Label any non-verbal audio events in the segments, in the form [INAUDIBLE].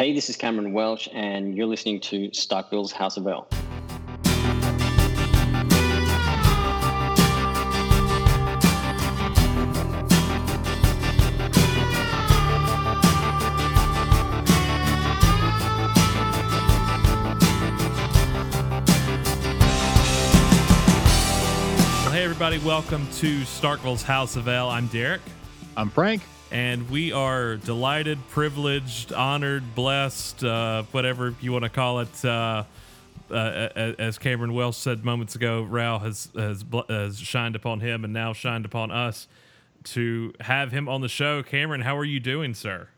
Hey, this is Cameron Welsh, and you're listening to Starkville's House of El. Hey, everybody, welcome to Starkville's House of El. I'm Derek. I'm Frank. And we are delighted, privileged, honored, blessed, uh, whatever you want to call it. Uh, uh, as Cameron Welsh said moments ago, Rao has, has, has shined upon him and now shined upon us to have him on the show. Cameron, how are you doing, sir?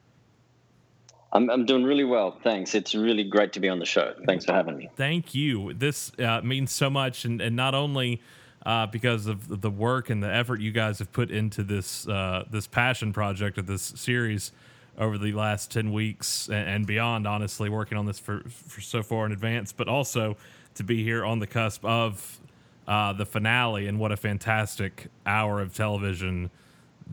I'm, I'm doing really well. Thanks. It's really great to be on the show. Thanks for having me. Thank you. This uh, means so much. And, and not only uh, because of the work and the effort you guys have put into this uh, this passion project of this series over the last 10 weeks and, beyond honestly working on this for, for so far in advance but also to be here on the cusp of uh, the finale and what a fantastic hour of television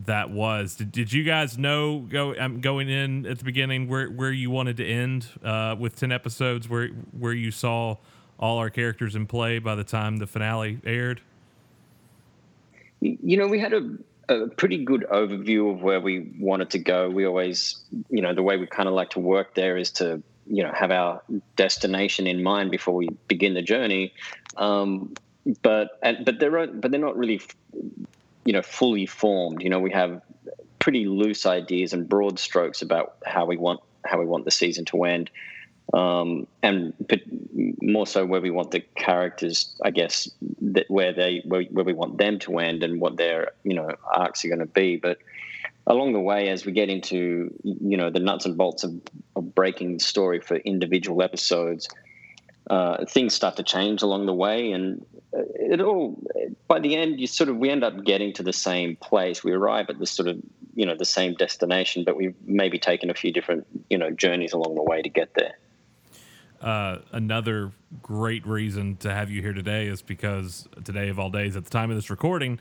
that was. Did, did you guys know go um, going in at the beginning where, where you wanted to end uh, with 10 episodes where where you saw all our characters in play by the time the finale aired you know, we had a, a pretty good overview of where we wanted to go. We always, you know, the way we kind of like to work there is to, you know, have our destination in mind before we begin the journey. Um, but and, but they're but they're not really, you know, fully formed. You know, we have pretty loose ideas and broad strokes about how we want how we want the season to end um, and but more so where we want the characters, I guess, that where they where, where we want them to end and what their you know arcs are going to be. But along the way, as we get into you know the nuts and bolts of, of breaking the story for individual episodes, uh, things start to change along the way, and it all by the end you sort of we end up getting to the same place. We arrive at the sort of you know the same destination, but we've maybe taken a few different you know journeys along the way to get there uh, another great reason to have you here today is because today of all days, at the time of this recording,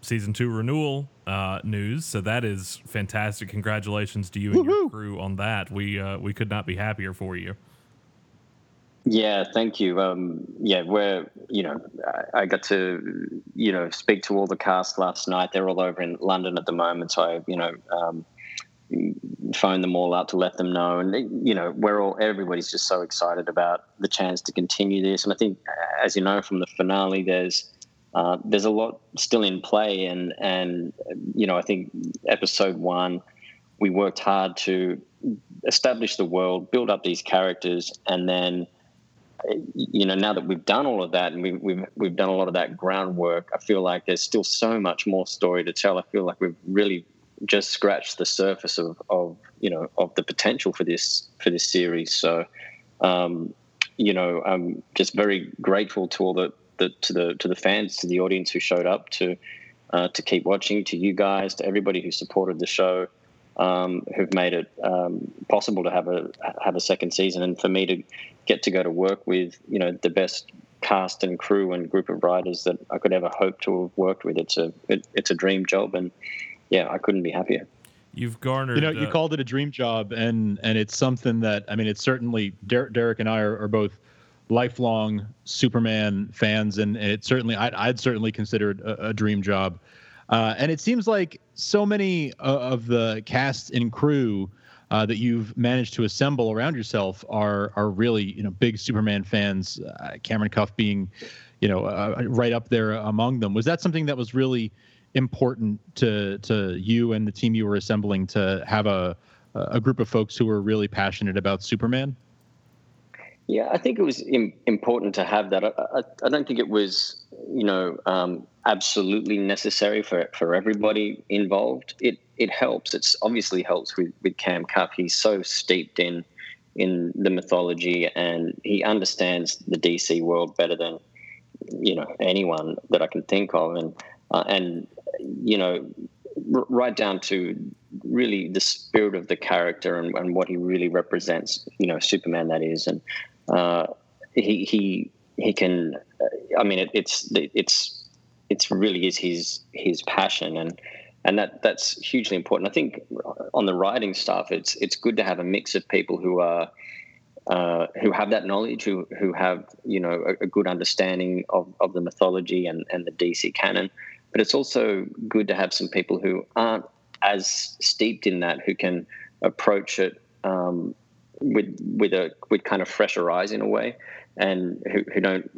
season two renewal uh, news. So that is fantastic. Congratulations to you and Woo-hoo! your crew on that. We uh, we could not be happier for you. Yeah, thank you. Um, yeah, we're you know I got to you know speak to all the cast last night. They're all over in London at the moment, so I you know. Um, phone them all out to let them know. And you know, we're all everybody's just so excited about the chance to continue this. And I think, as you know from the finale, there's uh, there's a lot still in play. And and you know, I think episode one, we worked hard to establish the world, build up these characters, and then you know now that we've done all of that and we, we've we've done a lot of that groundwork, I feel like there's still so much more story to tell. I feel like we've really just scratched the surface of, of you know of the potential for this for this series. So, um, you know, I'm just very grateful to all the, the to the to the fans, to the audience who showed up to uh, to keep watching, to you guys, to everybody who supported the show, um, who've made it um, possible to have a have a second season, and for me to get to go to work with you know the best cast and crew and group of writers that I could ever hope to have worked with. It's a it, it's a dream job, and yeah, I couldn't be happier. You've garnered. You know, you uh, called it a dream job, and and it's something that I mean, it's certainly Derek, Derek and I are, are, both lifelong Superman fans, and, and it certainly I'd, I'd certainly consider it a, a dream job. Uh, and it seems like so many uh, of the cast and crew uh, that you've managed to assemble around yourself are are really you know big Superman fans. Uh, Cameron Cuffe being, you know, uh, right up there among them. Was that something that was really important to to you and the team you were assembling to have a a group of folks who were really passionate about Superman? Yeah, I think it was Im- important to have that. I, I, I, don't think it was, you know, um, absolutely necessary for, for everybody involved. It it helps. It's obviously helps with, with Cam Cuffe. He's so steeped in in the mythology and he understands the DC world better than you know anyone that I can think of. And uh, and you know, right down to really the spirit of the character and, and, what he really represents. You know, Superman that is, and uh, he he he can. Uh, I mean, it, it's it's it's really is his his passion and and that that's hugely important. I think on the writing stuff, it's it's good to have a mix of people who are uh, who have that knowledge, who who have you know a, a, good understanding of, of the mythology and, and the DC canon. But it's also good to have some people who aren't as steeped in that, who can approach it um, with with a with kind of fresher eyes in a way, and who, who don't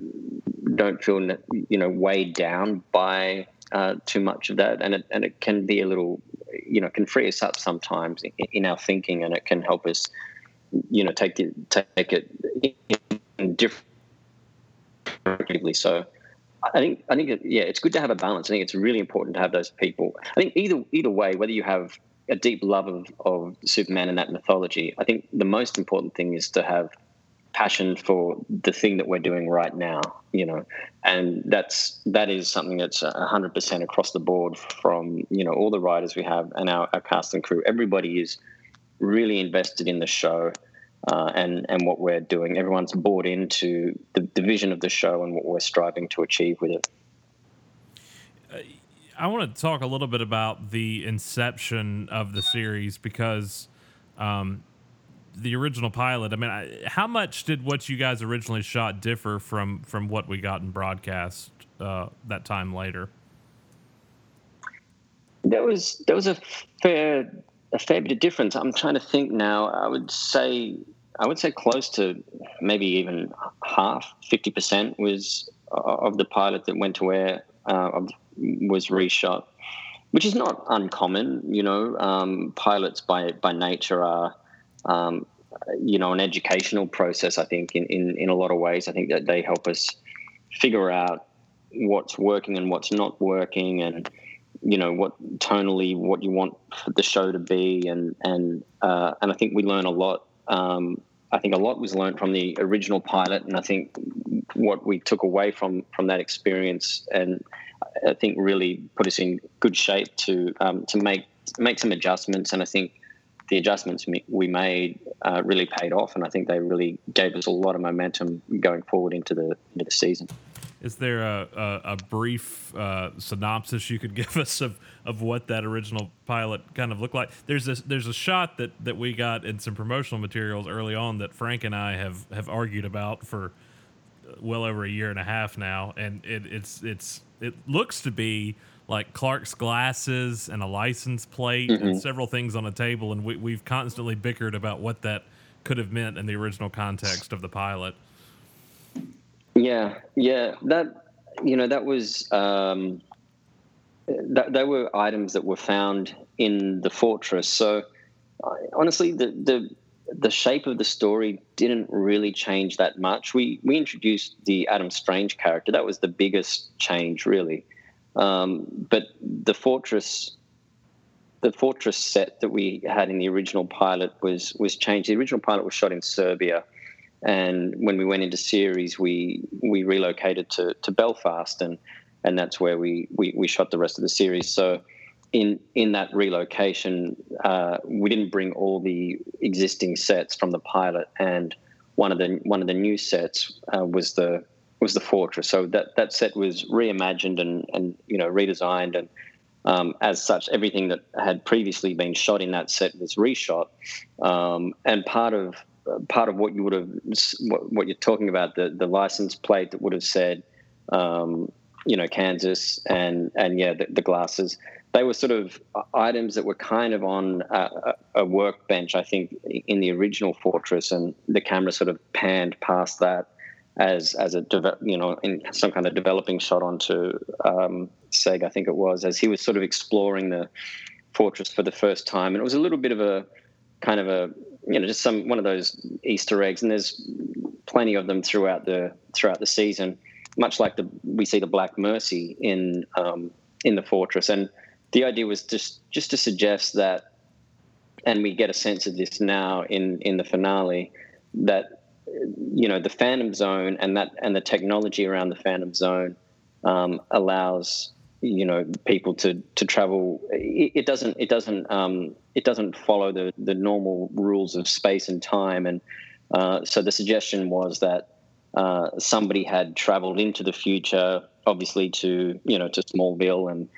don't feel you know weighed down by uh, too much of that, and it and it can be a little you know can free us up sometimes in, in our thinking, and it can help us you know take it take it in differently. So I think I think yeah, it's good to have a balance. I think it's really important to have those people. I think either either way, whether you have a deep love of, of Superman and that mythology, I think the most important thing is to have passion for the thing that we're doing right now. You know, and that's that is something that's hundred percent across the board from you know all the writers we have and our, our cast and crew. Everybody is really invested in the show uh, and and what we're doing. Everyone's bought into the, the vision of the show and what we're striving to achieve with it. Uh, I want to talk a little bit about the inception of the series because um, the original pilot. I mean, I, how much did what you guys originally shot differ from from what we got in broadcast uh, that time later? There was there was a fair a fair bit of difference. I'm trying to think now. I would say I would say close to maybe even half, fifty percent was of the pilot that went to air uh, was reshot, which is not uncommon. You know, um, pilots by by nature are. Um, you know, an educational process. I think in, in in a lot of ways, I think that they help us figure out what's working and what's not working, and you know what tonally what you want the show to be. And and uh, and I think we learn a lot. Um, I think a lot was learned from the original pilot. And I think what we took away from from that experience and I think really put us in good shape to um, to make make some adjustments. And I think the adjustments we made uh, really paid off. And I think they really gave us a lot of momentum going forward into the into the season. Is there a, a, a brief uh, synopsis you could [LAUGHS] give us of, of what that original pilot kind of looked like? There's a there's a shot that, that we got in some promotional materials early on that Frank and I have, have argued about for well over a year and a half now, and it, it's it's it looks to be like Clark's glasses and a license plate mm-hmm. and several things on a table, and we, we've constantly bickered about what that could have meant in the original context of the pilot. Yeah, yeah, that you know that was um, that they were items that were found in the fortress. So uh, honestly, the the the shape of the story didn't really change that much. We we introduced the Adam Strange character. That was the biggest change, really. Um, but the fortress, the fortress set that we had in the original pilot was was changed. The original pilot was shot in Serbia and when we went into series, we we relocated to, to Belfast, and and that's where we, we, we shot the rest of the series. So in in that relocation, uh, we didn't bring all the existing sets from the pilot, and one of the one of the new sets uh, was the was the fortress. So that that set was reimagined and and you know redesigned, and um, as such, everything that had previously been shot in that set was reshot. Um, and part of part of what you would have what, what, you're talking about the the license plate that would have said um, you know Kansas and and yeah the, the, glasses. They were sort of items that were kind of on a, a, workbench I think in the original Fortress and the camera sort of panned past that as as a you know in some kind of developing shot onto um, Seg I think it was as he was sort of exploring the Fortress for the first time. And it was a little bit of a kind of a you know just some one of those Easter eggs, and there's plenty of them throughout the throughout the season. Much like the we see the Black Mercy in um, in the Fortress, and the idea was just just to suggest that, and we get a sense of this now in in the finale that you know the Phantom Zone and that and the technology around the Phantom Zone um, allows you know people to to travel it, it doesn't it doesn't um, it doesn't follow the the normal rules of space and time and uh, so the suggestion was that uh, somebody had traveled into the future obviously to you know to Smallville and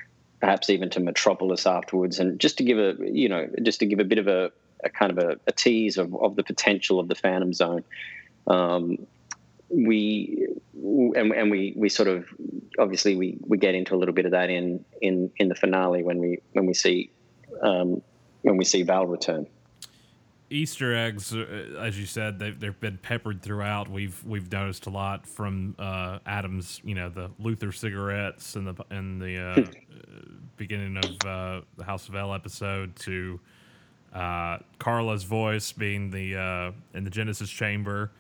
perhaps even to Metropolis afterwards, and just to give a you know just to give a bit of a, a kind of a, a, tease of, of the potential of the Phantom Zone. Um, we and, and we we sort of obviously we, we get into a little bit of that in in in the finale when we when we see um, when we see Val return. Easter eggs, uh, as you said, they've they've been peppered throughout. We've we've noticed a lot from uh, Adams, you know, the Luthor cigarettes and the and the uh, beginning of uh, the House of El episode to uh, Carla's voice being the uh, in the Genesis chamber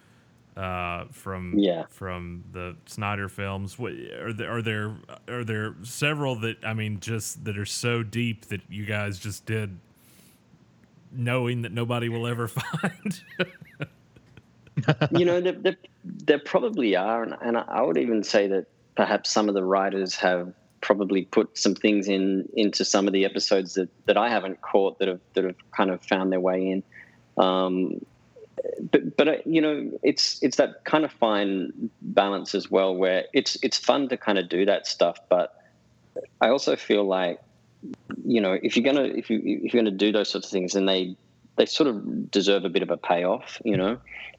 from yeah. from the Snyder films. What, are there are there are there several that I mean just that are so deep that you guys just did knowing that nobody will ever [LAUGHS] find? you know, there, there, there, probably are, and, and I would even say that perhaps some of the writers have probably put some things in into some of the episodes that, that I haven't caught that have that have kind of found their way in. Um, but but uh, you know it's it's that kind of fine balance as well where it's it's fun to kind of do that stuff but I also feel like you know, if you're gonna if you if you're gonna do those sorts of things, then they they sort of deserve a bit of a payoff, you know.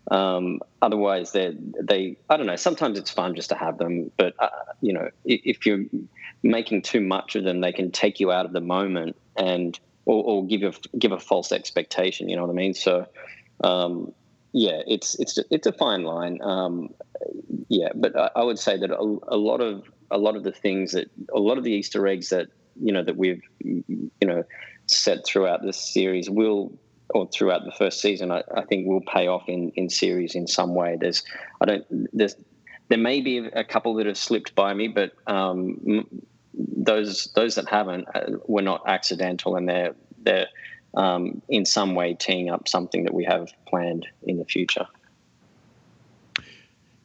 Um, otherwise, they they I don't know. Sometimes it's fun just to have them, but uh, you know, if, if, you're making too much of them, they can take you out of the moment and or, or give you give a false expectation. You know what I mean? So. Um, yeah, it's it's it's a fine line. Um, yeah, but I, I, would say that a, a lot of a lot of the things that a lot of the Easter eggs that you know that we've you know set throughout this series will or throughout the first season I, I, think will pay off in in series in some way there's i don't there's there may be a couple that have slipped by me but um, those those that haven't uh, were not accidental and they're they're um, in some way teeing up something that we have planned in the future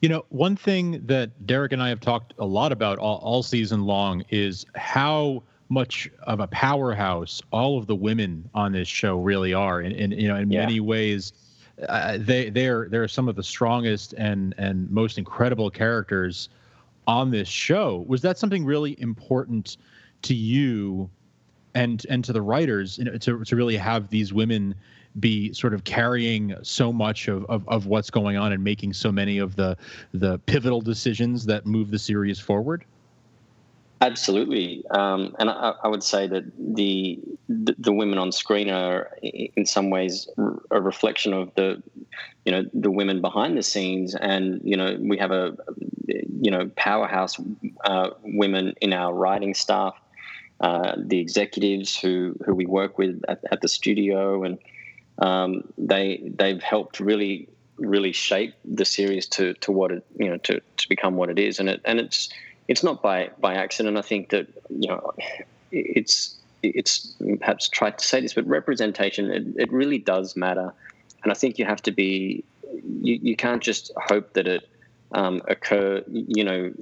you know, one thing that Derek and I have talked a lot about all, all season long is how much of a powerhouse all of the women on this show really are, and, and you know, in yeah. many ways, uh, they they're they're some of the strongest and and most incredible characters on this show. Was that something really important to you and and to the writers you know, to to really have these women be sort of carrying so much of, of, of what's going on and making so many of the the pivotal decisions that move the series forward? Absolutely, um, and I, I, would say that the, the, women on screen are in some ways a reflection of the you know the women behind the scenes, and you know we have a you know powerhouse uh, women in our writing staff, uh, the executives who who we work with at, at the studio, and um, they they've helped really really shape the series to to what it you know to to become what it is, and it and it's it's not by by accident. I think that you know it's it's perhaps tried to say this, but representation it, it really does matter, and I think you have to be you, you can't just hope that it um, occur you know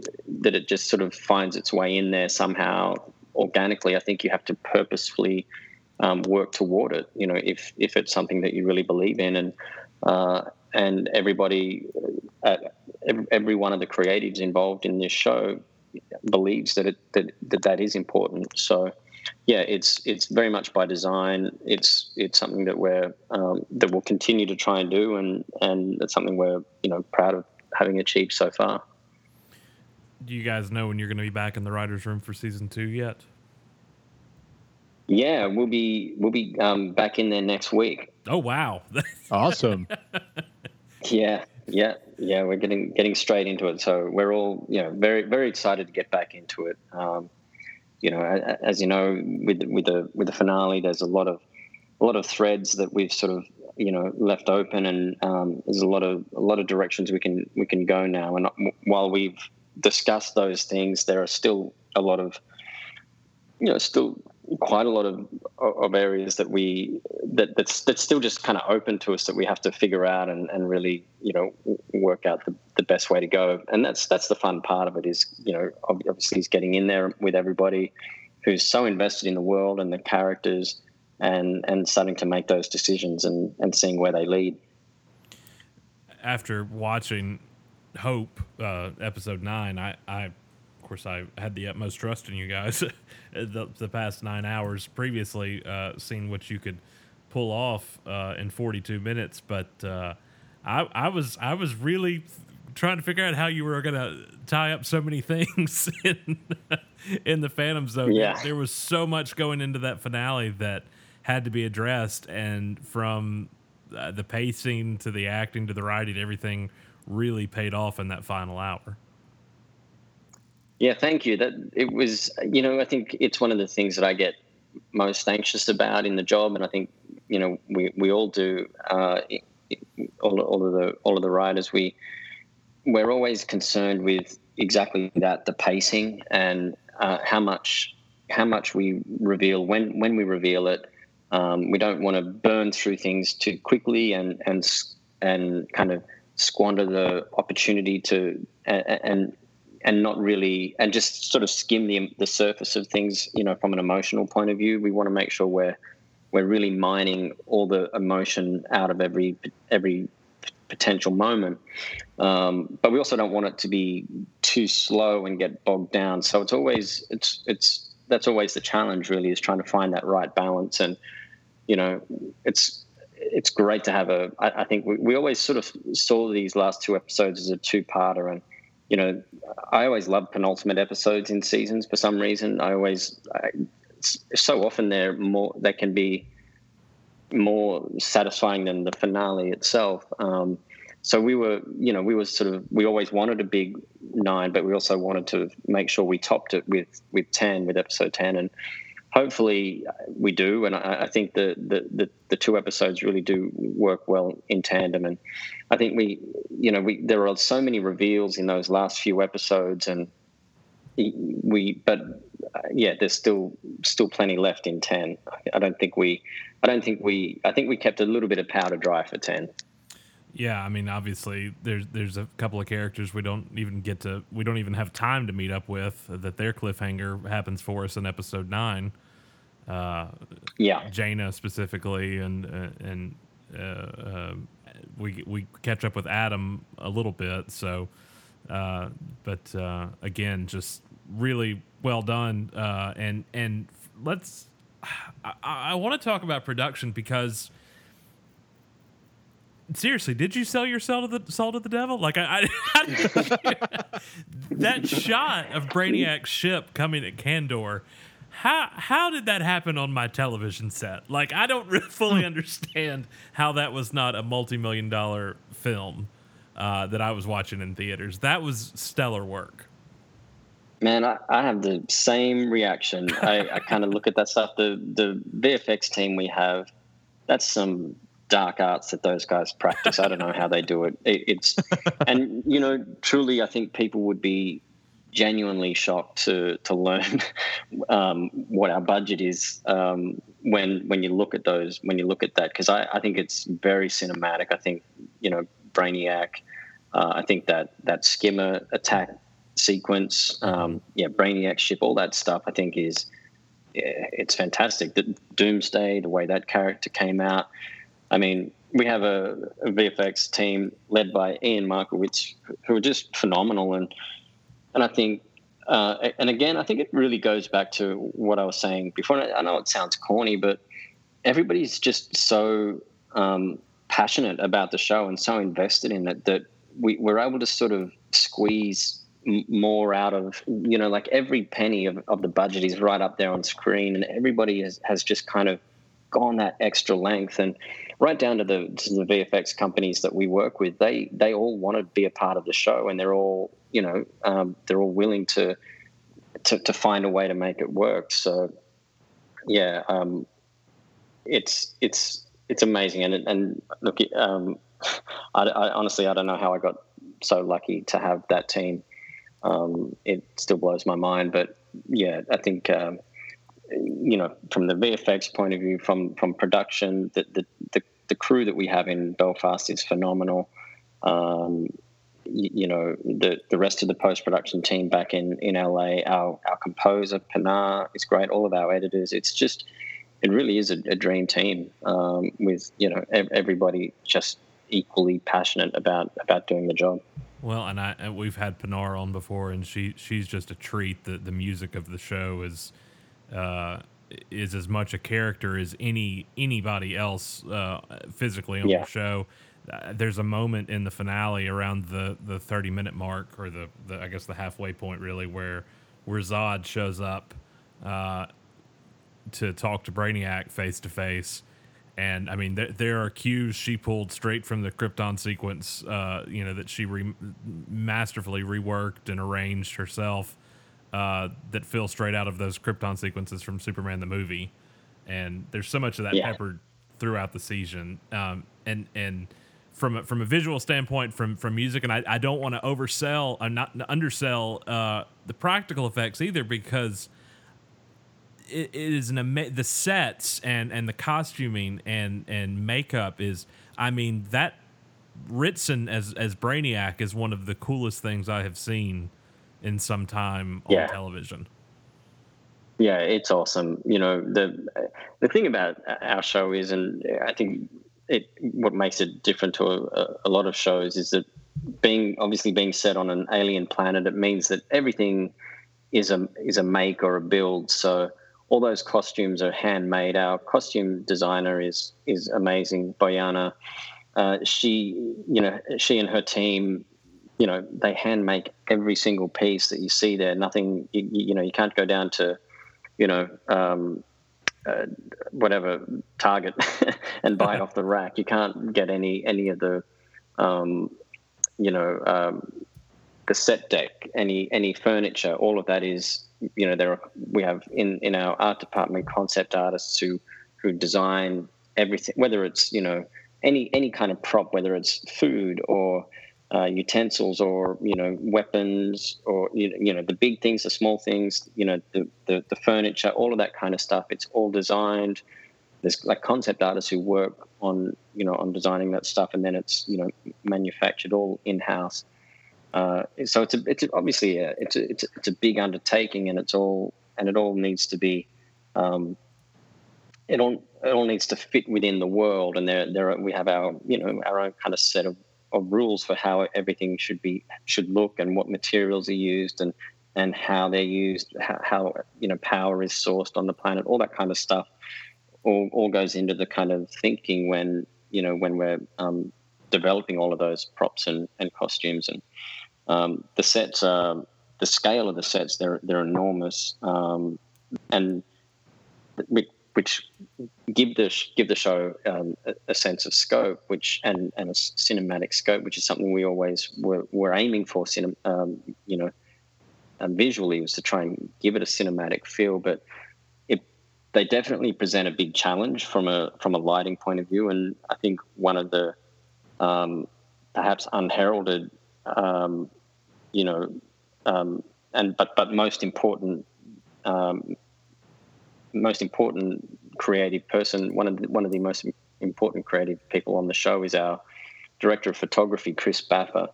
that it just sort of finds its way in there somehow organically. I think you have to purposefully um, work toward it. You know, if if it's something that you really believe in, and uh, and everybody, uh, every, every one of the creatives involved in this show believes that it that that, that is important. So yeah, it's it's very much by design. It's it's something that we're um, that we'll continue to try and do, and and it's something we're you know proud of having achieved so far. Do you guys know when you're going to be back in the writers' room for season two yet? Yeah, we'll be we'll be um, back in there next week. Oh wow! [LAUGHS] awesome. yeah, yeah, yeah. We're getting getting straight into it, so we're all you know very very excited to get back into it. Um, you know, as you know, with with the with the finale, there's a lot of a lot of threads that we've sort of you know left open, and um, there's a lot of a lot of directions we can we can go now. And while we've discussed those things, there are still a lot of you know still quite a lot of of areas that we that that's that's still just kind of open to us that we have to figure out and, and really you know work out the, the best way to go. And that's that's the fun part of it is you know obviously is getting in there with everybody who's so invested in the world and the characters and and starting to make those decisions and and seeing where they lead. After watching hope uh, episode 9 i i of course, I had the utmost trust in you guys [LAUGHS] the, the past nine hours previously, uh, seeing what you could pull off uh, in 42 minutes. But uh, I, I was I was really trying to figure out how you were going to tie up so many [LAUGHS] things in in the Phantom Zone. Yeah. There was so much going into that finale that had to be addressed, and from uh, the pacing to the acting to the writing, everything really paid off in that final hour. Yeah, thank you. That it was, you know, I think it's one of the things that I get most anxious about in the job, and I think you know we we all do. Uh, all, all of the all of the writers, we we're always concerned with exactly that: the pacing and uh, how much how much we reveal when when we reveal it. Um, we don't want to burn through things too quickly and and and kind of squander the opportunity to and, and not really and just sort of skim the the surface of things you know from an emotional point of view. We want to make sure we're we're really mining all the emotion out of every every potential moment. Um, but we also don't want it to be too slow and get bogged down. So it's always it's it's that's always the challenge really is trying to find that right balance. And you know it's it's great to have a I, I think we, we always sort of saw these last two episodes as a two-parter and you know, I always love penultimate episodes in seasons for some reason. I always, I, so often they're more, they can be more satisfying than the finale itself. Um, so we were, you know, we were sort of, we always wanted a big nine, but we also wanted to make sure we topped it with with ten, with episode ten, and hopefully we do. And I, I think the, the, the the two episodes really do work well in tandem. And I think we, you know, we there are so many reveals in those last few episodes, and we, but uh, yeah, there's still still plenty left in ten. I don't think we, I don't think we, I think we kept a little bit of powder dry for ten. Yeah, I mean, obviously, there's there's a couple of characters we don't even get to, we don't even have time to meet up with. That their cliffhanger happens for us in episode nine. Uh, yeah, Jayna specifically, and uh, and uh, uh, we we catch up with Adam a little bit. So, uh, but uh, again, just really well done. Uh and and let's. I, I want to talk about production because seriously, did you sell your soul to the soul to the devil? Like I, I [LAUGHS] [LAUGHS] that shot of Brainiac's ship coming at Kandor how how did that happen on my television set? Like I don't [LAUGHS] really fully hmm. understand how that was not a multi-million dollar film uh, that I was watching in theaters. That was stellar work. Man, I, I have the same reaction. I, I [LAUGHS] kind of look at that stuff. The the VFX team we have, that's some dark arts that those guys practice. I don't know how they do it. it it's [LAUGHS] and you know, truly, I think people would be genuinely shocked to to learn [LAUGHS] um, what our budget is um, when when you look at those when you look at that because I, I think it's very cinematic. I think you know Brainiac. Uh, I think that that skimmer attack sequence, um, yeah, Brainiac ship, all that stuff. I think is yeah, it's fantastic. The Doomsday, the way that character came out. I mean, we have a, a VFX team led by Ian Markowitz, who are just phenomenal and and I think, uh, and again, I think it really goes back to what I was saying before. I know it sounds corny, but everybody's just so um, passionate about the show and so invested in it that we, we're able to sort of squeeze more out of you know like every penny of, of the budget is right up there on screen and everybody has, has just kind of gone that extra length and right down to the to the VFX companies that we work with they they all want to be a part of the show and they're all you know um, they're all willing to, to to find a way to make it work. So yeah, um, it's it's it's amazing. And and look, um, [LAUGHS] I, I, honestly I don't know how I got so lucky to have that team. Um, it still blows my mind, but yeah, I think um, you know from the VFX point of view, from from production, the the, the, the crew that we have in Belfast is phenomenal. Um, you know the the rest of the post production team back in in LA. Our our composer Pinar is great. All of our editors. It's just it really is a, a dream team um, with you know everybody just equally passionate about about doing the job. Well, and I and we've had Pinar on before, and she she's just a treat. The the music of the show is uh, is as much a character as any anybody else uh, physically on Yeah. the show. Uh, there's a moment in the finale around the the 30 minute mark, or the, the I guess the halfway point, really, where where Zod shows up uh, to talk to Brainiac face to face. And I mean, there, there are cues she pulled straight from the Krypton sequence, uh, you know, that she re- masterfully reworked and arranged herself uh, that feel straight out of those Krypton sequences from Superman the movie. And there's so much of that Yeah. peppered throughout the season. Um, and and from a, from a visual standpoint, from from music, and I, I don't want to oversell, I'm not undersell uh, the practical effects either because it, it is an ama- the sets and and the costuming and and makeup is I mean that Ritson as as Brainiac is one of the coolest things I have seen in some time on Yeah. television. Yeah, it's awesome. You know, the the thing about our show is, and I think it what makes it different to a, a lot of shows is that being obviously being set on an alien planet, it means that everything is a is a make or a build. So all those costumes are handmade. Our costume designer is is amazing, Boyana. Uh, she, you know, she and her team you know they hand make every single piece that you see there. Nothing you, you know you can't go down to you know um, uh, whatever target [LAUGHS] and buy it off the [LAUGHS] rack. You can't get any any of the um, you know um, the set deck any any furniture. All of that is you know there are we have in in our art department concept artists who who design everything whether it's you know any any kind of prop whether it's food or uh, utensils or you know weapons or you know, you know the big things the small things you know the, the the furniture all of that kind of stuff. It's all designed. There's like concept artists who work on you know on designing that stuff and then it's you know manufactured all in house uh, so it's a it's a, obviously a, it's a, it's a, it's a big undertaking and it's all and it all needs to be um, it all it all needs to fit within the world and there there are, we have our you know our own kind of set of of rules for how everything should be should look and what materials are used and and how they're used, how, how you know power is sourced on the planet, all that kind of stuff, all all goes into the kind of thinking when you know when we're um, developing all of those props and, and costumes. And um, the sets are the scale of the sets they're they're enormous. Um, and which give the give the show um, a, a sense of scope, which and and a cinematic scope, which is something we always were, were aiming for. Um, you know, um, visually was to try and give it a cinematic feel, but it they definitely present a big challenge from a from a lighting point of view, and I think one of the um, perhaps unheralded, um, you know, um, and but but most important. Um, most important creative person, one of the, one of the most important creative people on the show is our director of photography, Chris Baffa,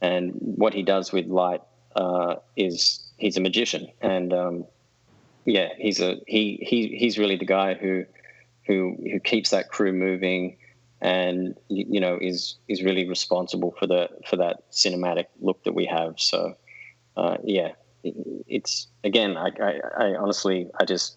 and what he does with light uh, is he's a magician, and um, yeah, he's a he he he's really the guy who who who keeps that crew moving, and you, know is is really responsible for the for that cinematic look that we have. So uh, yeah, it, it's again, I, I, I honestly I just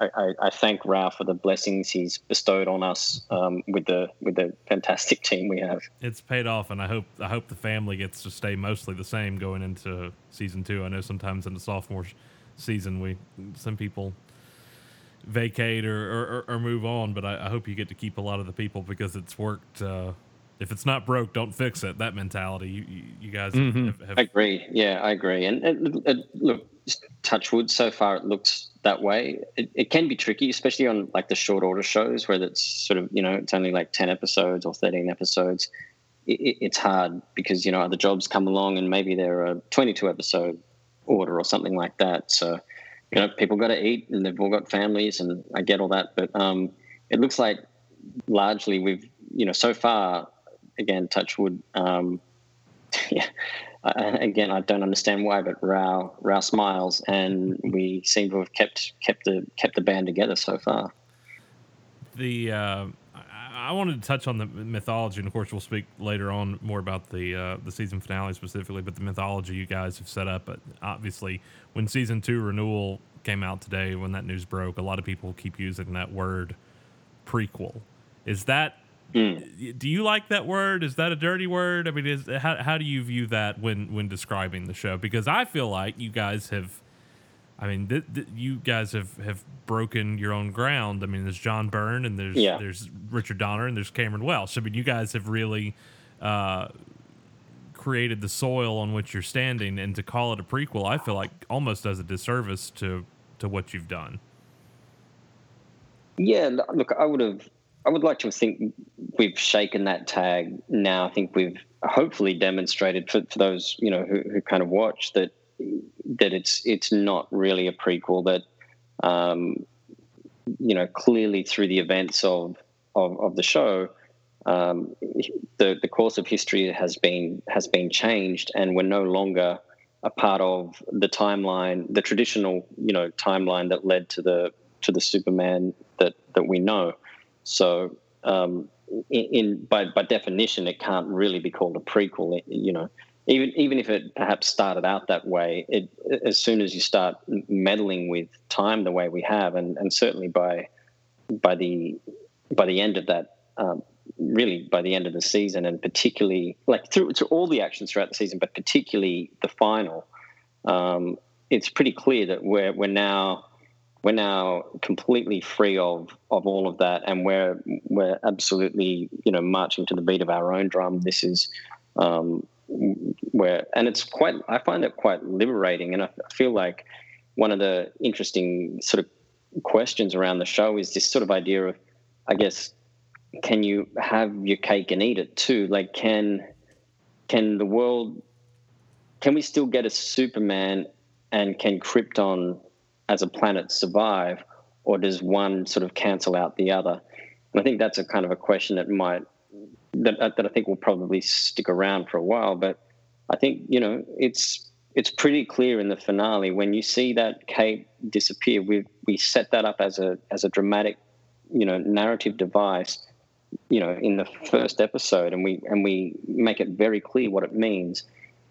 I, I, I thank Rao for the blessings he's bestowed on us um, with the with the fantastic team we have. It's paid off, and I hope I hope the family gets to stay mostly the same going into season two. I know sometimes in the sophomore s- season, we some people vacate or, or, or move on, but I, I hope you get to keep a lot of the people because it's worked. Uh, if it's not broke, don't fix it. That mentality, you you, you guys Mhm. have, have I agree. Yeah, I agree. And, and, and look, touch wood. So far, it looks that way. It, it can be tricky, especially on like the short order shows where it's sort of you know it's only like ten episodes or thirteen episodes. It, it, it's hard because you know other jobs come along and maybe they're a twenty-two episode order or something like that. So you know people got to eat and they've all got families, and I get all that. But um, it looks like largely we've you know so far again touch wood. Um, [LAUGHS] yeah. Again, I don't understand why, but Rao Rao smiles, and we seem to have kept kept the kept the band together so far. the uh, I, wanted to touch on the mythology, and of course, we'll speak later on more about the uh, the season finale specifically. But the mythology you guys have set up, obviously, when season two renewal came out today, when that news broke, a lot of people keep using that word prequel. Is that Mm. Do you like that word? Is that a dirty word? I mean, is how how do you view that when when describing the show? Because I feel like you guys have, I mean, th- th- you guys have have broken your own ground. I mean, there's John Byrne and there's yeah. there's Richard Donner and there's Cameron Welsh. I mean, you guys have really uh, created the soil on which you're standing, and to call it a prequel, I feel like almost does a disservice to to what you've done. Yeah, look, I would have I would like to think we've shaken that tag now. I think we've hopefully demonstrated for, for those you know who, who kind of watch that that it's it's not really a prequel. That um, you know clearly through the events of of, of the show, um, the the course of history has been has been changed, and we're no longer a part of the timeline, the traditional you know timeline that led to the to the Superman that that we know. So, um, in, in, by by definition, it can't really be called a prequel. You know, even even if it perhaps started out that way, it as soon as you start meddling with time the way we have, and and certainly by by the by the end of that. Um, really, by the end of the season, and particularly like through, all the actions throughout the season, but particularly the final, um, it's pretty clear that we're we're now we're now completely free of of all of that, and we're we're absolutely you know marching to the beat of our own drum. This is um, where, and it's quite. I find it quite liberating, and I feel like one of the interesting sort of questions around the show is this sort of idea of, I guess, can you have your cake and eat it too? Like, can can the world? Can we still get a Superman? And can Krypton as a planet survive, or does one sort of cancel out the other? And I think that's a kind of a question that might that uh, that I think will probably stick around for a while. But I think you know it's it's pretty clear in the finale when you see that Kate disappear. We we set that up as a as a dramatic, you know, narrative device. You know, in the first episode, and we and we make it very clear what it means.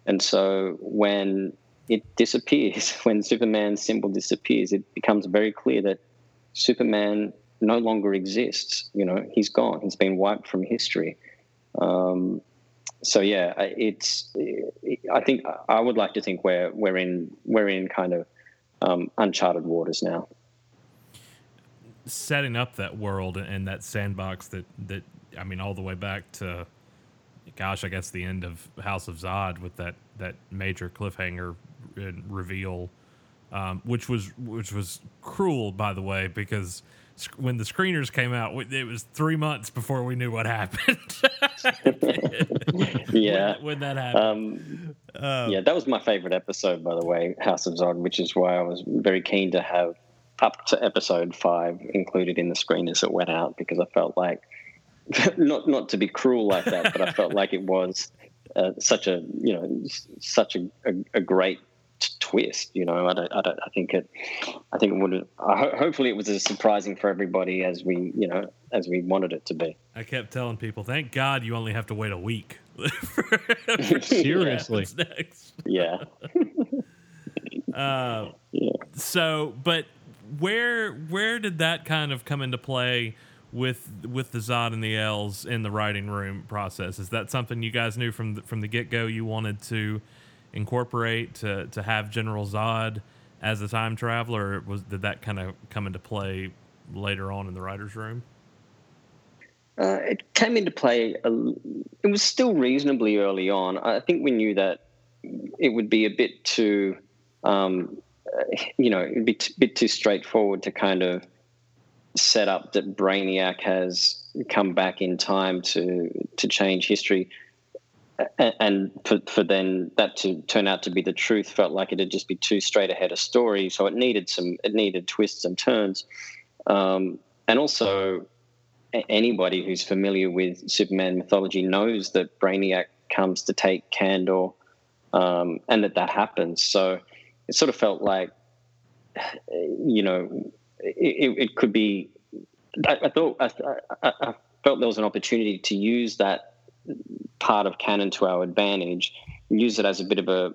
And so when it disappears [LAUGHS] when Superman's symbol disappears. It becomes very clear that Superman no longer exists. You know, he's gone. He's been wiped from history. Um, so yeah, it's. I think I would like to think we're we're in we're in kind of um, uncharted waters now. Setting up that world and that sandbox that that I mean, all the way back to, gosh, I guess the end of House of Zod with that that major cliffhanger reveal, um, which was which was cruel, by the way, because when the screeners came out, it was three months before we knew what happened. [LAUGHS] yeah, when, when, that happened. Um, um, yeah, that was my favorite episode, by the way, House of Zod, which is why I was very keen to have up to episode five included in the screeners that went out because I felt like [LAUGHS] not not to be cruel like that, but I felt like it was uh, such a you know such a, a, a great twist. You know, I don't, I don't, I think it, I think it would. Ho- hopefully, it was as surprising for everybody as we, you know, as we wanted it to be. I kept telling people, "Thank God you only have to wait a week." [LAUGHS] [LAUGHS] Seriously, next. Yeah. [LAUGHS] uh, yeah. So, but where where did that kind of come into play? with with the Zod and the Els in the writing room process. Is that something you guys knew from the, from the get go? You wanted to incorporate to to have General Zod as a time traveler? Was did that kind of come into play later on in the writers' room? Uh, it came into play. it was still reasonably early on. I think we knew that it would be a bit too, um, you know, a bit too straightforward to kind of set up that Brainiac has come back in time to to change history and for, for then that to turn out to be the truth felt like it'd just be too straight ahead a story. So it needed some it needed twists and turns. Um, and also anybody who's familiar with superman mythology knows that brainiac comes to take kandor um, and that that happens. So it sort of felt like you know it, it could be I, I thought I, I, felt there was an opportunity to use that part of canon to our advantage, use it as a bit of a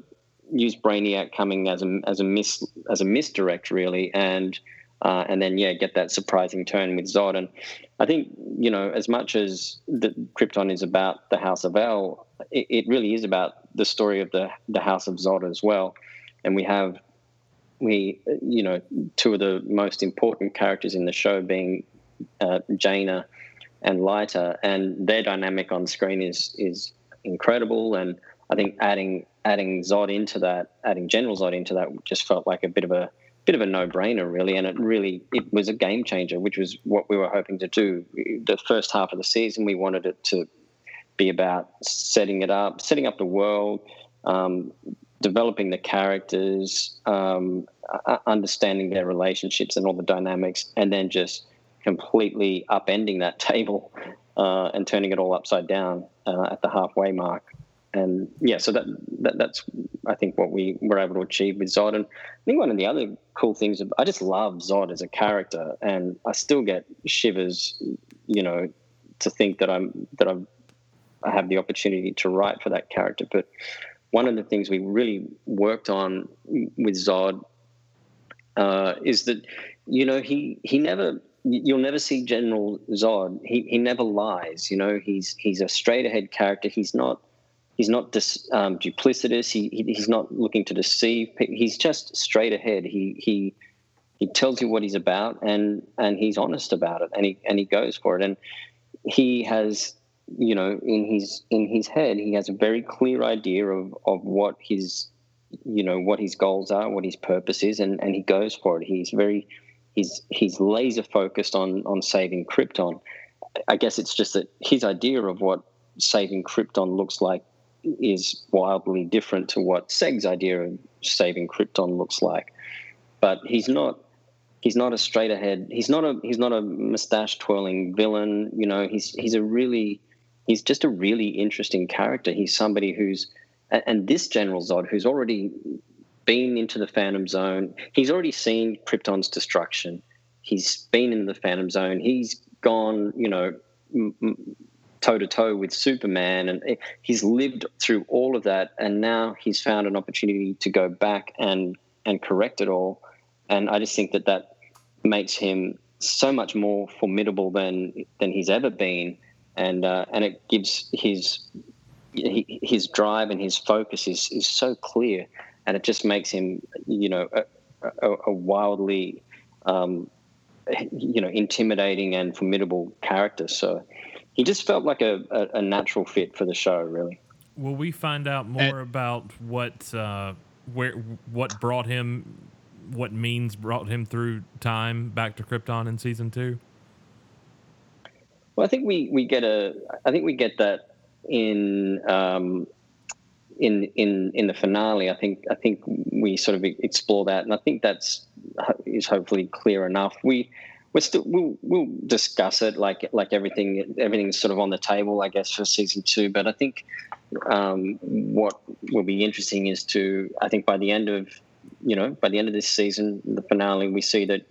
use Brainiac coming as a as a mis as a misdirect really, and uh, and then yeah, get that surprising turn with Zod. And I think you know as much as the Krypton is about the House of El, it, it really is about the story of the the House of Zod as well. And we have we you know two of the most important characters in the show being uh, Jayna and lighter, and their dynamic on screen is is incredible. And I think adding adding Zod into that, adding General Zod into that, just felt like a bit of a bit of a no-brainer, really. And it really it was a game changer, which was what we were hoping to do. The first half of the season, we wanted it to be about setting it up, setting up the world, um, developing the characters, um, understanding their relationships and all the dynamics, and then just completely upending that [LAUGHS] table uh, and turning it all upside down uh, at the halfway mark. And yeah, so that, that, that's I think what we were able to achieve with Zod. And I think one of the other cool things I just love Zod as a character, and I still get shivers, you know, to think that I'm that I've I have the opportunity to write for that character. But one of the things we really worked on with Zod uh, is that you know he he never you'll never see General Zod. He he never lies. You know, he's he's a straight ahead character. He's not he's not dis, um, duplicitous. He, he, he's not looking to deceive. He's just straight ahead. He he he tells you what he's about, and and he's honest about it, and he and he goes for it. And he has you know in his in his head he has a very clear idea of of what his you know what his goals are, what his purpose is, and and he goes for it. He's very he's he's laser focused on on saving Krypton. I guess it's just that his idea of what saving Krypton looks like is wildly different to what Seg's idea of saving Krypton looks like. But he's not he's not a straight ahead he's not a he's not a mustache twirling villain, you know, he's he's a really he's just a really interesting character. He's somebody who's and this General Zod who's already been into the Phantom Zone. He's already seen Krypton's destruction. He's been in the Phantom Zone. He's gone, you know, toe to toe with Superman, and he's lived through all of that. And now he's found an opportunity to go back and and correct it all. And I just think that that makes him so much more formidable than than he's ever been, and uh, and it gives his his drive and his focus is is so clear and it just makes him, you know, a, a, a wildly, um, you know, intimidating and formidable character. So he just felt like a, a, a, natural fit for the show, really. Will we find out more and, about what uh, where what brought him, what means brought him through time back to Krypton in season two? Well, I think we we get a I think we get that in um, in in in the finale, I think I think we sort of explore that, and I think that's is hopefully clear enough. We we still we'll, we'll discuss it like like everything everything's sort of on the table, I guess, for season two. But I think um, what will be interesting is to I think by the end of you know by the end of this season, the finale, we see that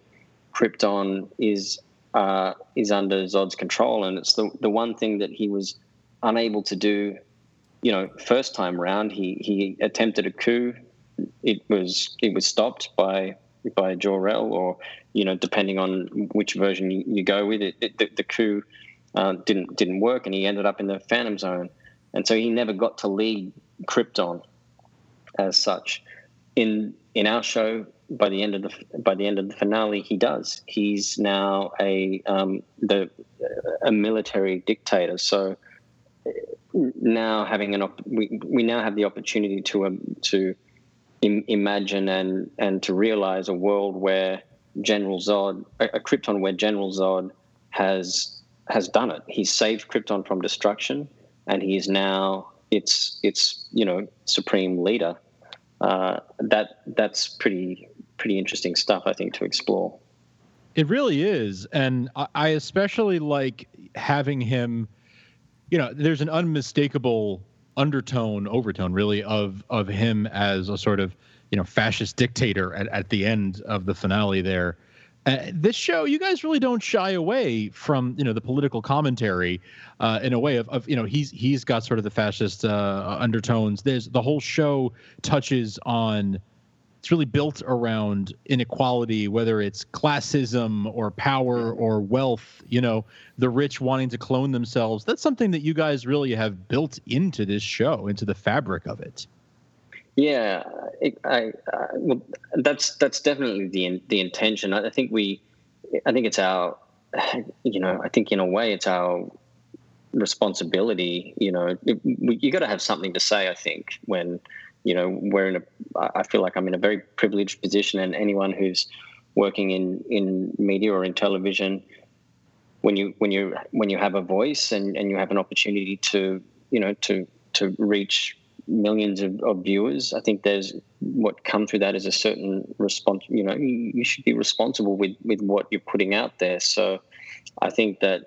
Krypton is uh, is under Zod's control, and it's the the one thing that he was unable to do you know, first time round, he he attempted a coup. It was it was stopped by by Jor-El, or you know, depending on which version you, you go with, it, it the, the, coup uh, didn't didn't work, and he ended up in the Phantom Zone, and so he never got to lead Krypton as such. In in our show, by the end of the by the end of the finale, he does. He's now a um, the a military dictator. So now having an op- we, we now have the opportunity to um, to Im- imagine and and to realize a world where General Zod, a, a, Krypton where General Zod has has done it. He's saved Krypton from destruction, and he is now its its you know supreme leader. Uh, that that's pretty pretty interesting stuff, I think, to explore. It really is, and I especially like having him you know, there's an unmistakable undertone, overtone, really, of of him as a sort of you know fascist dictator at, at the end of the finale there. Uh, this show, you guys really don't shy away from you know the political commentary uh, in a way of, of you know he's he's got sort of the fascist uh, undertones. There's the whole show touches on. It's really built around inequality, whether it's classism or power or wealth. You know, the rich wanting to clone themselves. That's something that you guys really have built into this show, into the fabric of it. Yeah, it, I, uh, well, that's that's definitely the the intention. I think we, I think it's our, [SIGHS] you know, I think in a way it's our responsibility. You know, it, we, you got to have something to say. I think when, you know, we're in a, I feel like I'm in a very privileged position, and anyone who's working in in media or in television, when you when you when you have a voice and and you have an opportunity to you know to to reach millions of, of, viewers. I think there's what comes through that is a certain response. You know, you, you, should be responsible with with what you're putting out there. So, I think that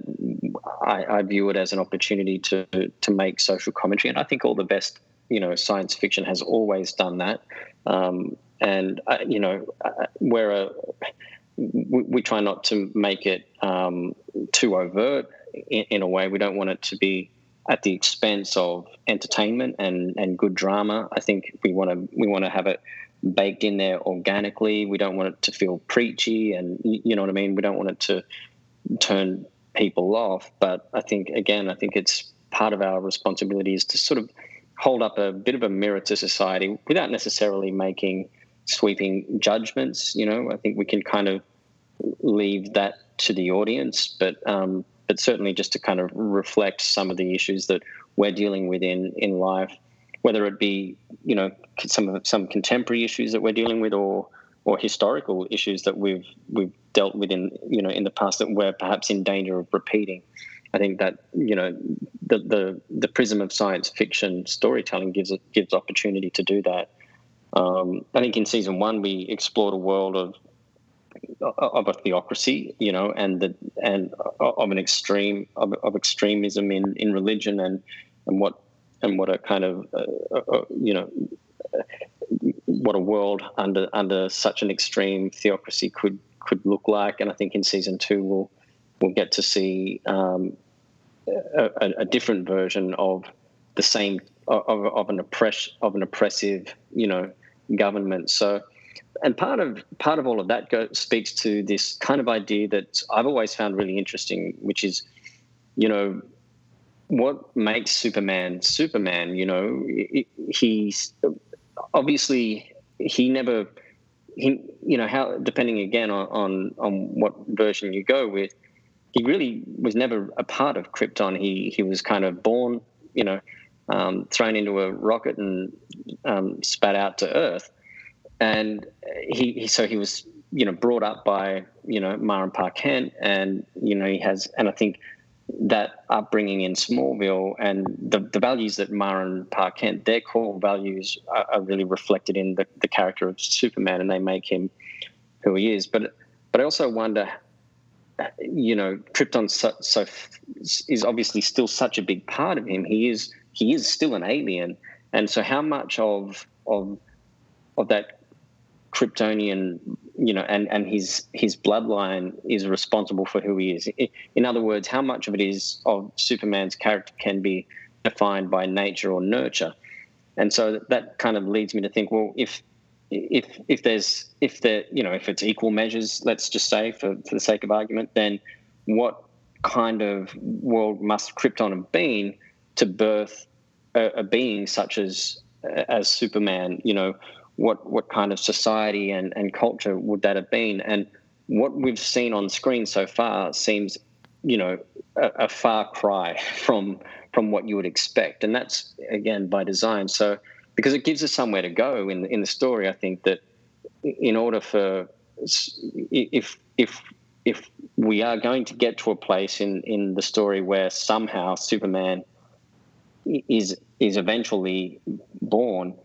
I, I, view it as an opportunity to to make social commentary, and I think all the best you know science fiction has always done that. Um, and uh, you know, uh, we're a we, we, try not to make it um, too overt in, in a way. We don't want it to be at the expense of entertainment and, and good drama. I think we want to we want to have it baked in there organically. We don't want it to feel preachy, and you know what I mean. We don't want it to turn people off. But I think again, I think it's part of our responsibility is to sort of hold up a bit of a mirror to society without necessarily making sweeping judgments. You know, I think we can kind of leave that to the audience, but um, but certainly just to kind of reflect some of the issues that we're dealing with in in life, whether it be you know some of some contemporary issues that we're dealing with, or or historical issues that we've we've dealt with in you know in the past that we're perhaps in danger of repeating. I think that you know the the the prism of science fiction storytelling gives gives opportunity to do that. Um, I think in season one we explored a world of of a theocracy, you know, and the and of an extreme of, of extremism in, in religion and and what and what a kind of uh, uh, uh you know what a world under under such an extreme theocracy could could look like. And I think in season two we'll we'll get to see um, a, a, different version of the same of, of an oppress of an oppressive you know government. So and part of part of all of that go, speaks to this kind of idea that I've always found really interesting, which is, you know, what makes Superman Superman. You know, he's obviously he never he you know how depending again on on, on what version you go with, he really was never a part of Krypton. He he was kind of born, you know. Um, thrown into a rocket and um, spat out to Earth, and he, he, so he was you know brought up by you know Mar and Kent, and you know he has and I think that upbringing in Smallville and the, the values that Mar and Kent their core values are, are, really reflected in the, the character of Superman, and they make him who he is. But but I also wonder, you know, Krypton so, so is obviously still such a big part of him. He is he is still an alien, and so how much of of of that Kryptonian, you know, and, and his his bloodline is responsible for who he is. In other words, how much of it is of Superman's character can be defined by nature or nurture, and so that kind of leads me to think, well, if if if there's if there you know if it's equal measures, let's just say for for the sake of argument, then what kind of world must Krypton have been to birth a, a being such as as Superman? You know what what kind of society and, and culture would that have been? And what we've seen on screen so far seems, you know, a, a far cry [LAUGHS] from from what you would expect, and that's again by design. So because it gives us somewhere to go in in the story, I think that in order for if if if we are going to get to a place in in the story where somehow Superman is is eventually born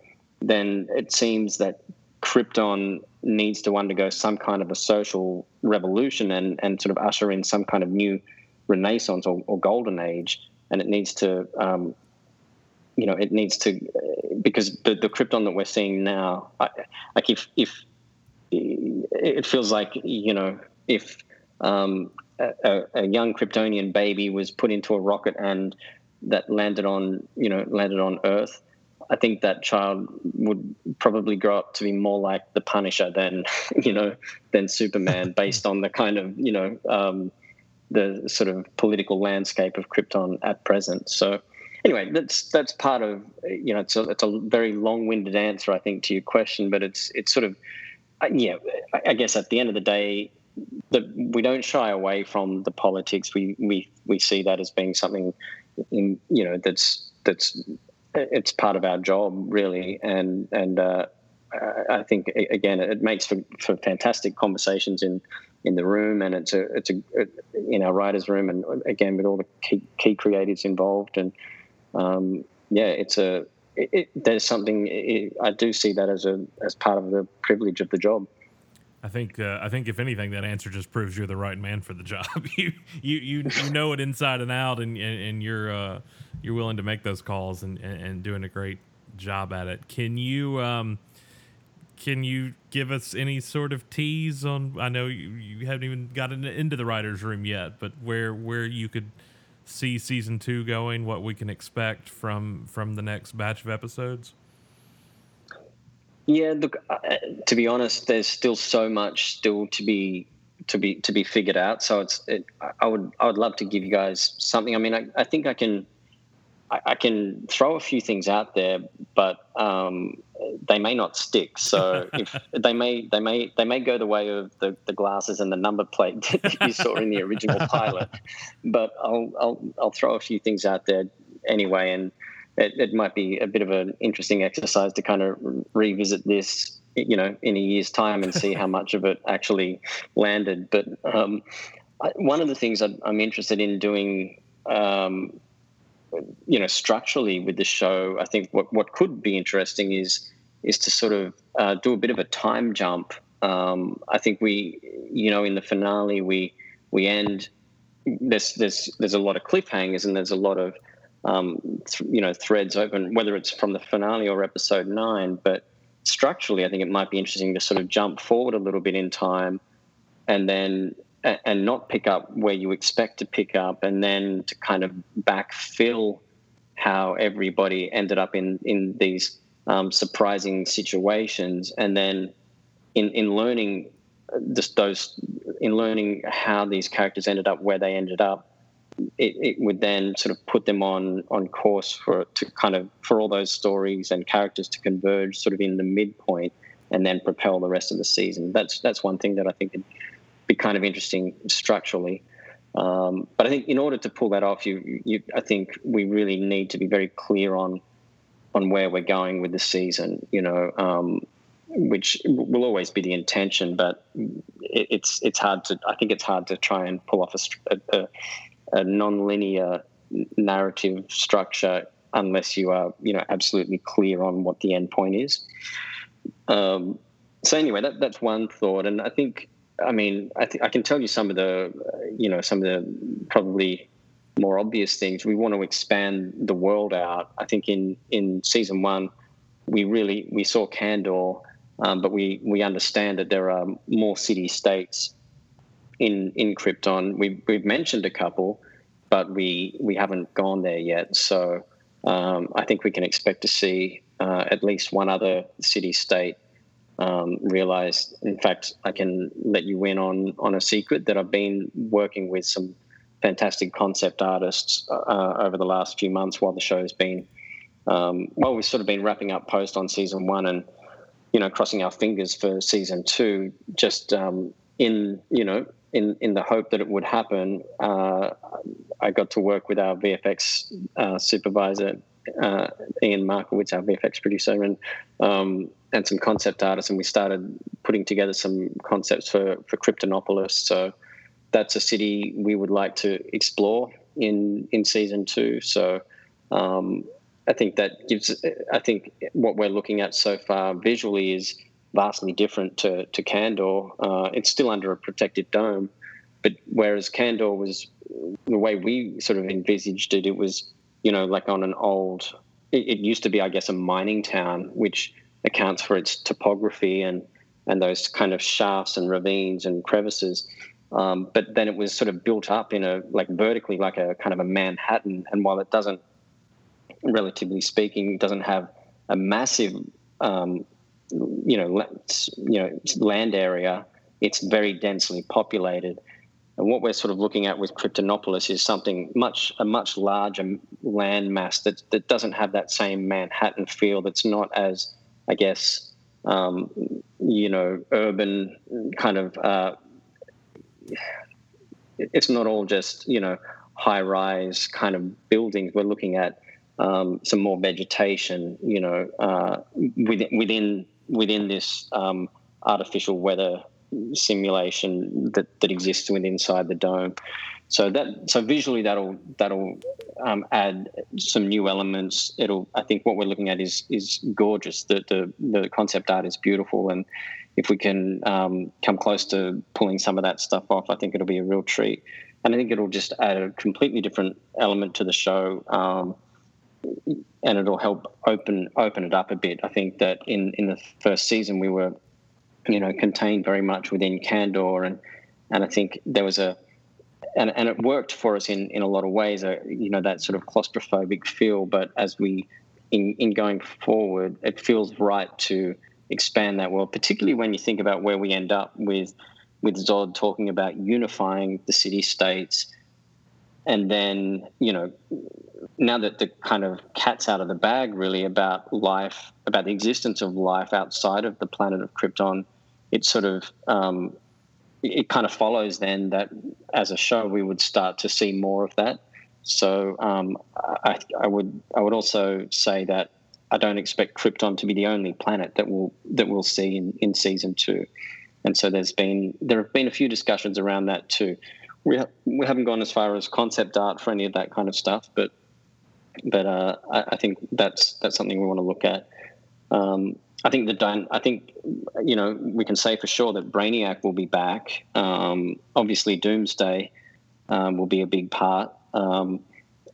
then it seems that Krypton needs to undergo some kind of a social revolution and, and sort of usher in some kind of new renaissance or, or golden age. And it needs to, um, you know, it needs to, because the, the Krypton that we're seeing now, I, like if, if it feels like, you know, if um, a, a, young Kryptonian baby was put into a rocket and that landed on you know landed on Earth, I think that child would probably grow up to be more like the Punisher than [LAUGHS] you know than Superman, [LAUGHS] based on the kind of you know um, the sort of political landscape of Krypton at present. So anyway, that's that's part of you know it's a, it's a very long-winded answer I think to your question, but it's it's sort of uh, yeah I guess at the end of the day. The, we don't shy away from the politics. We we we see that as being something, in, you know, that's that's it's part of our job really, and and uh, I think again it makes for, for fantastic conversations in in the room, and it's a it's a in our writers' room, and again with all the key, key creatives involved, and um, yeah, it's a it, it, there's something it, I do see that as a as part of the privilege of the job. I think uh, I think if anything, that answer just proves you're the right man for the [LAUGHS] job. [LAUGHS] you you you, you know it inside and out, and and, and you're uh, you're willing to make those calls and, and, and doing a great job at it. Can you um, can you give us any sort of tease on? I know you, you haven't even gotten into the writers' room yet, but where where you could see season two going, what we can expect from from the next batch of episodes? Yeah, look. Uh, to be honest, there's still so much still to be to be to be figured out. So it's it, I would I would love to give you guys something. I mean, I, I think I can I, I can throw a few things out there, but um, they may not stick. So [LAUGHS] if they may, they may, they may go the way of the, the glasses and the number plate [LAUGHS] that you saw in the original [LAUGHS] pilot. But I'll, I'll, I'll throw a few things out there anyway, and it, it might be a bit of an interesting exercise to kind of revisit this, you know, in a year's time and see how much of it actually landed. But um, one of the things I'm interested in doing um, you know, structurally with the show, I think what, what could be interesting is is to sort of uh, do a bit of a time jump. Um, I think we, you know, in the finale we we end. There's there's there's a lot of cliffhangers and there's a lot of um, th- you know threads open, whether it's from the finale or episode nine. But structurally, I think it might be interesting to sort of jump forward a little bit in time, and then and not pick up where you expect to pick up, and then to kind of backfill how everybody ended up in in these um, surprising situations, and then in in learning uh, just those in learning how these characters ended up where they ended up, it, it would then sort of put them on on course for to kind of for all those stories and characters to converge sort of in the midpoint and then propel the rest of the season. That's that's one thing that I think be kind of interesting structurally. Um, but I think in order to pull that off, you, you, I think we really need to be very clear on on where we're going with the season. You know, um, which will always be the intention, but it, it's it's hard to. I think it's hard to try and pull off a, a, a non-linear narrative structure unless you are, you know, absolutely clear on what the end point is. Um, so anyway, that, that's one thought, and I think I mean, I, I can tell you some of the, you know, some of the probably more obvious things. We want to expand the world out. I think in in season one, we really we saw Kandor, um, but we we understand that there are more city states in in Krypton. We we've mentioned a couple, but we we haven't gone there yet. So um, I think we can expect to see uh, at least one other city state um, realized, in fact, I can let you in on on a secret that I've been working with some fantastic concept artists uh, over the last few months while the show's been um, well, we've sort of been wrapping up post on season one and you know crossing our fingers for season two. Just um, in you know in in the hope that it would happen, uh, I got to work with our VFX uh, supervisor uh, Ian Markiewicz, our VFX producer, and um, and some concept artists, and we started putting together some concepts for for Kryptonopolis. So that's a city we would like to explore in in season two. So um, I think that gives. I think what we're looking at so far visually is vastly different to to Kandor. Uh, it's still under a protected dome, but whereas Kandor was the way we sort of envisaged it, it was you know like on an old. It, it used to be, I guess, a mining town, which accounts for its topography and and those kind of shafts and ravines and crevices. Um, but then it was sort of built up in a like vertically, like a kind of a Manhattan. And while it doesn't, relatively speaking, doesn't have a massive, um, you know, you know, land area, it's very densely populated. And what we're sort of looking at with Kryptonopolis is something much a much larger land mass that that doesn't have that same Manhattan feel. That's not as, I guess, um, you know, urban kind of. Uh, it's not all just you know high rise kind of buildings. We're looking at um, some more vegetation, you know, uh, within within within this um, artificial weather simulation that, that exists within inside the dome. So that so visually that'll that'll um, add some new elements. It'll I think what we're looking at is is gorgeous. The the, the concept art is beautiful, and if we can um, come close to pulling some of that stuff off, I think it'll be a real treat. And I think it'll just add a completely different element to the show. Um, and it'll help open open it up a bit. I think that in, in the first season we were you know, contained very much within Kandor, and and I think there was a and, and it worked for us in, in a lot of ways, uh, you know, that sort of claustrophobic feel. But as we, in, in going forward, it feels right to expand that world, particularly when you think about where we end up with, with Zod talking about unifying the city states. And then, you know, now that the kind of cat's out of the bag, really, about life, about the existence of life outside of the planet of Krypton, it sort of um, it kind of follows then that as a show we would start to see more of that. So um, I, I, would I would also say that I don't expect Krypton to be the only planet that we'll that we'll see in, in season two, and so there's been there have been a few discussions around that too. We ha- we haven't gone as far as concept art for any of that kind of stuff, but but uh, I, I, think that's that's something we want to look at. Um, I think the I think you know we can say for sure that Brainiac will be back. Um, obviously, Doomsday um, will be a big part. Um,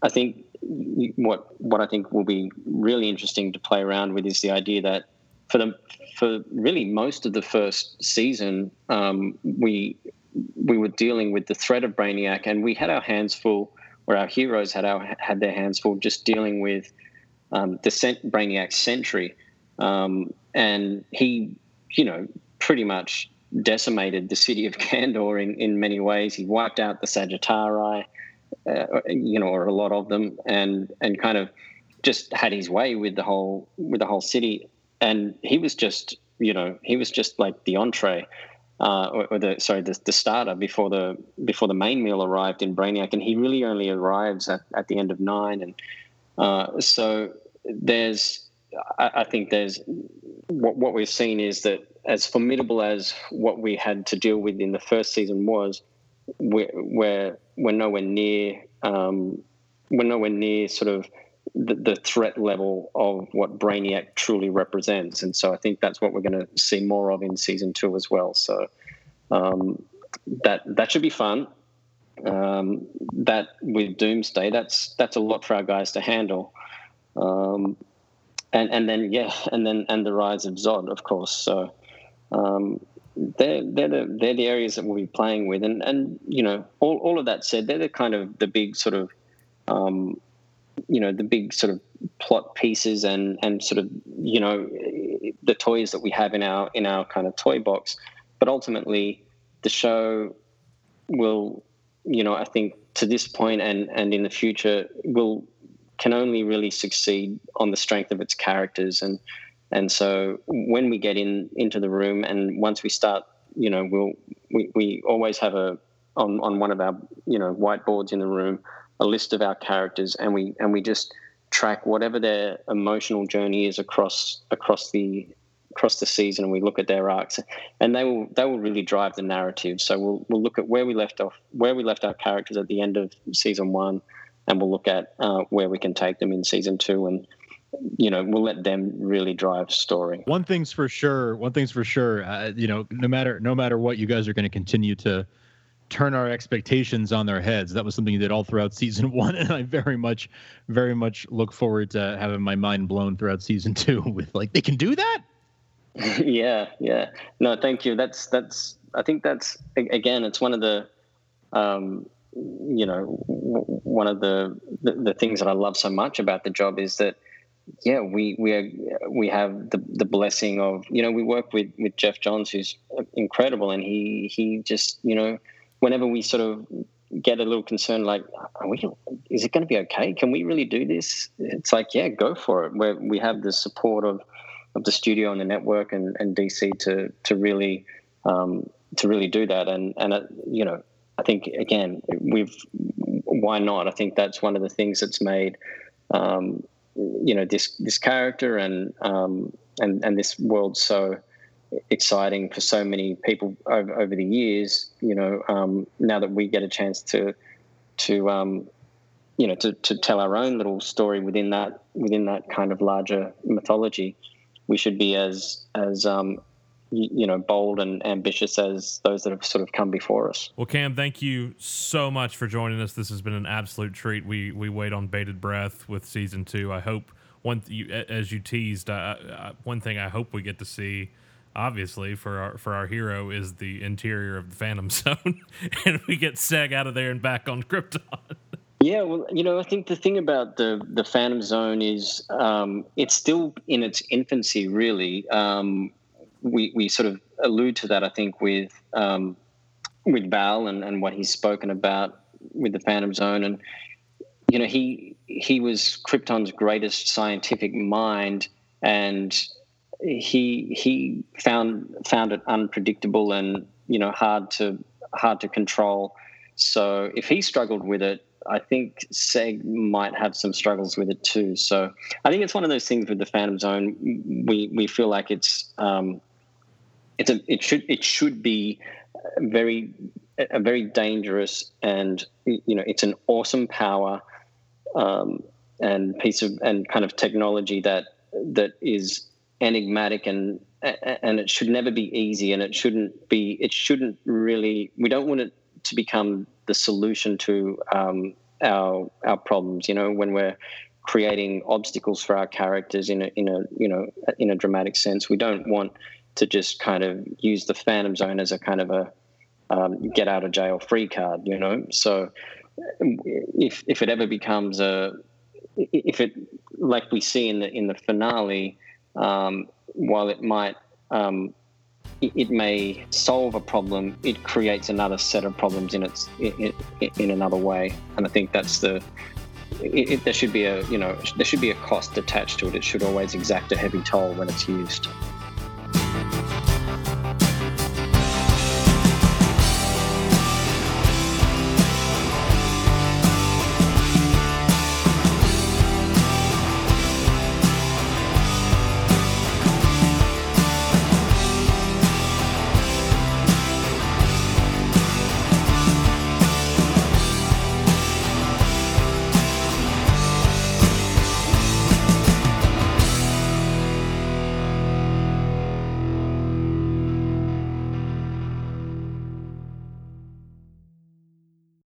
I think what what I think will be really interesting to play around with is the idea that for the for really most of the first season, um, we we were dealing with the threat of Brainiac, and we had our hands full, or our heroes had our had their hands full, just dealing with um, the Brainiac Sentry um, and he, you know, pretty much decimated the city of [LAUGHS] Kandor in, in many ways. He wiped out the Sagittarii, uh, you know, or a lot of them, and and kind of just had his way with the whole with the whole city. And he was just, you know, he was just like the entree. Uh, or, or, the sorry, the, the starter before the before the main meal arrived in Brainiac, and he really only arrives at, at the end of nine, and uh, so there's I, I think there's what, what we've seen is that as formidable as what we had to deal with in the first season was, we're we're, nowhere near um, we're nowhere near sort of the, the, threat level of what Brainiac truly represents, and so I think that's what we're going to see more of in season two as well. So um, that that should be fun. Um, that with Doomsday, that's that's a lot for our guys to handle. Um, and and then yeah, and then and the rise of Zod, of course. So um, they're they're the they're the areas that we'll be playing with, and and you know all all of that said, they're the kind of the big sort of um, you know the big sort of plot pieces and and sort of you know the toys that we have in our in our kind of toy box, but ultimately the show will you know I think to this point and and in the future will can only really succeed on the strength of its characters. And and so when we get in into the room and once we start you know we'll we, we always have a on, on one of our you know whiteboards in the room a list of our characters and we and we just track whatever their emotional journey is across across the across the season and we look at their arcs. And they will they will really drive the narrative. So we'll we'll look at where we left off where we left our characters at the end of season 1 and we'll look at uh, where we can take them in season two and you know we'll let them really drive story one thing's for sure one thing's for sure uh, you know no matter no matter what you guys are going to continue to turn our expectations on their heads that was something you did all throughout [LAUGHS] season one and i very much very much look forward to having my mind blown throughout season [LAUGHS] two with like they can do that [LAUGHS] yeah, yeah. No, thank you. That's that's. I think that's again. It's one of the, um, you know, one of the, the the things that I love so much about the job is that yeah, we we are, we have the the blessing of you know we work with with Geoff Johns who's incredible and he he just you know whenever we sort of get a little concerned like are we is it going to be okay? Can we really do this? It's like yeah go for it. Where we have the support of of the studio and the network and, and DC to to really um, to really do that. And and uh, you know I think again we've why not I think that's one of the things that's made um, you know this this character and um, and and this world so exciting for so many people over, over the years. You know, um, now that we get a chance to to um, you know to, to tell our own little story within that within that kind of larger mythology, we should be as as um, you know bold and ambitious as those that have sort of come before us. Well, Cam, thank you so much for joining us. This has been an absolute treat. We we wait on bated breath with season two. I hope one you, as you teased, uh, uh, one thing I hope we get to see. Obviously, for our for our hero is the interior of the Phantom [LAUGHS] Zone, and we get Seg out of there and back on Krypton. Yeah, well, you know, I think the thing about the the Phantom Zone is um, it's still in its infancy, really. Um, we we sort of allude to that, I think, with um, with Val and, and what he's spoken about with the Phantom Zone, and you know, he he was Krypton's greatest scientific mind, and he he found found it unpredictable and you know hard to hard to control. So if he struggled with it, I think Seg might have some struggles with it too. So I think it's one of those things with the Phantom Zone. We we feel like it's um, it's a it should it should be very a very dangerous and you know it's an awesome power um, and piece of and kind of technology that that is enigmatic and and it should never be easy and it shouldn't be it shouldn't really we don't want it to become the solution to um, our our problems you know when we're creating obstacles for our characters in a in a you know in a dramatic sense. We don't want to just kind of use the phantom zone as a kind of a um, get out of jail free card, you know. So if if it ever becomes a if it like we see in the in the finale, um, while it might um, it, may solve a problem, it creates another set of problems in its in, in another way, and I think that's the. It, it, there should be a you know there should be a cost attached to it. It should always exact a heavy toll when it's used.